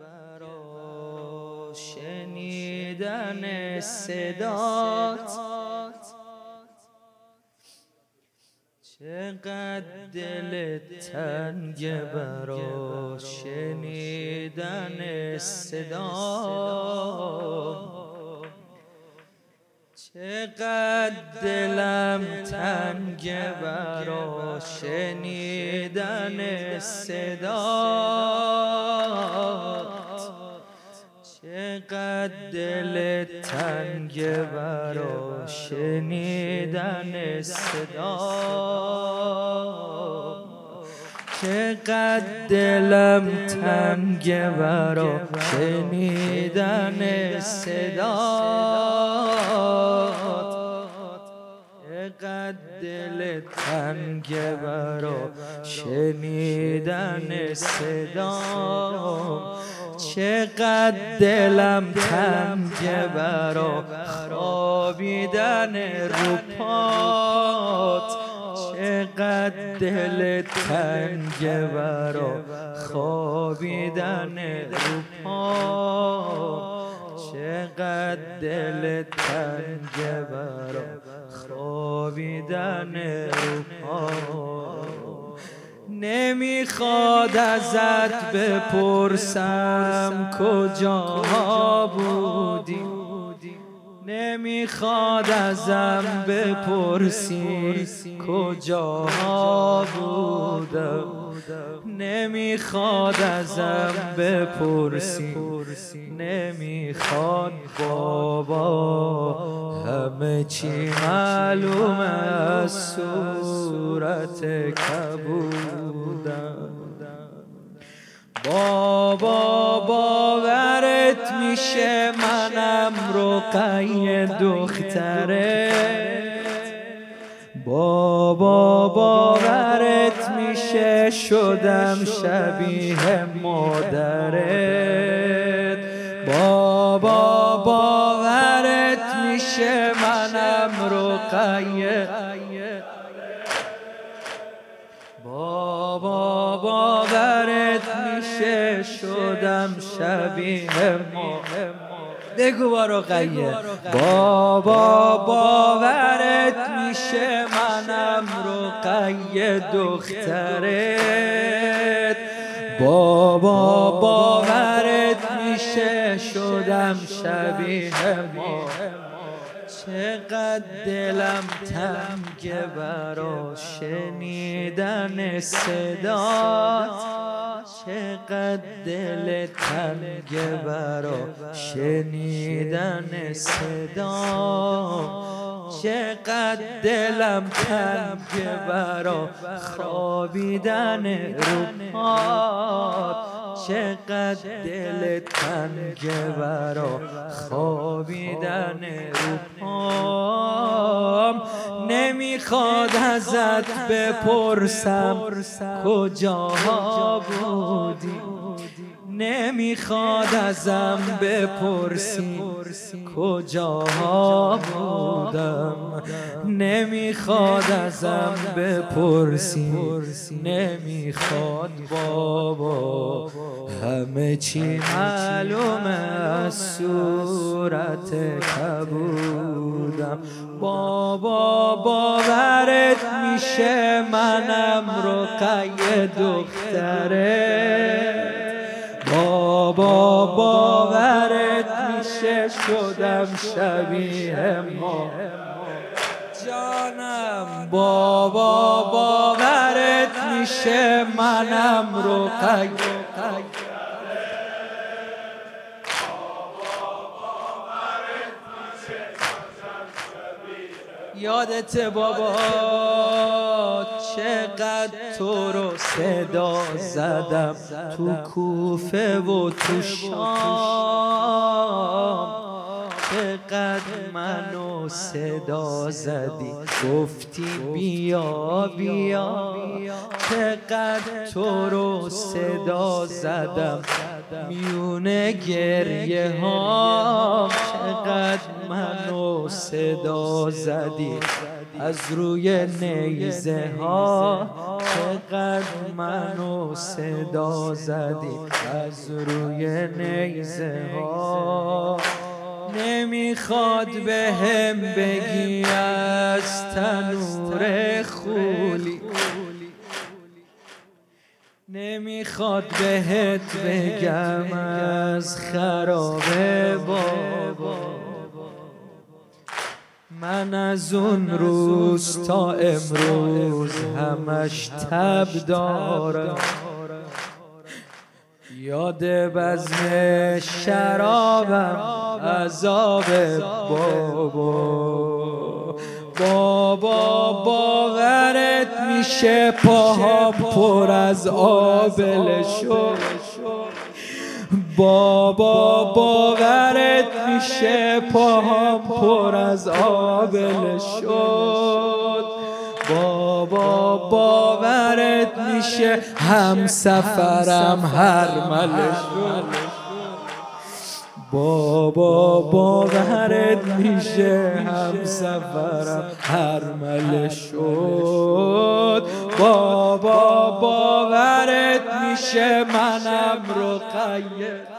برا شنیدن صدات. چقدر دل تنگ برا شنیدن صدات چقدر دلم تنگ برا شنیدن صدات. چقدر دل تنگ برا شنیدن صدات. چقدر دلم تنگ برا شنیدن صدات. دل تنگ برا شنیدن صدات چقدر دلم تنگ برا خوابیدن رو پات. چقدر دل تنگ برا خوابیدن رو پا چقدر دل تنگ برا خوابیدن رو پا نمی‌خواد ازت بپرسم کجا بودی. نمی‌خواد ازم بپرسی کجا بودم. نمی‌خواد ازم بپرسی نمی‌خواد بابا. همه چی معلوم از صورت کبودم. بابا باورت میشه منم رقی دختره. بابا باورت میشه شدم شبیه مادرت. بابا باورت میشه منم رقیه. بابا باورت میشه شدم شبیه بگو بارو قیه. بابا باورت میشه منم رقیه دخترت. بابا باورت میشه شدم شبیه ما. چقدر دلم تنگ برا شنیدن صدات چقدر دل تنگ برا شنیدن صدا. چقدر دلم تنگ برا خوابیدن رو چقدر دل تنگ برا خوابیدن رو پام نمی‌خواد ازت بپرسم کجا بودی نمی‌خواد ازم بپرسی کجا بودم. نمی‌خواد ازم بپرسی. نمی‌خواد بابا. همه چی معلوم از صورت کبودم. بابا باورت میشه منم رقیه دختره. بابا باورت میشه شدم شبیه ما. جانم بابا باورت میشه منم رو یادت بابا. چقدر تو رو صدا زدم تو کوفه و تو شام. چقدر منو صدا زدی؟ گفتی بیا بیا. چقدر تو رو صدا زدم؟ میونه گریه ها چقدر منو صدا زدی؟ از روی نیزه ها چقدر منو صدا زدی از روی نیزه ها نمی‌خواد به هم بگی از تنور خولی. نمی‌خواد بهت بگم از خراب بابا. من از اون روز تا امروز همش تب دارم. یاد بزم شرابم عذاب بابا. بابا. باورت میشه پاها پر از آبل شد. بابا باورت میشه پاها پر از آبل شد بابا باورت میشه هم سفرم هر شد. بابا باورت میشه هم سفرم هر شد. بابا باورت میشه منم رو قیه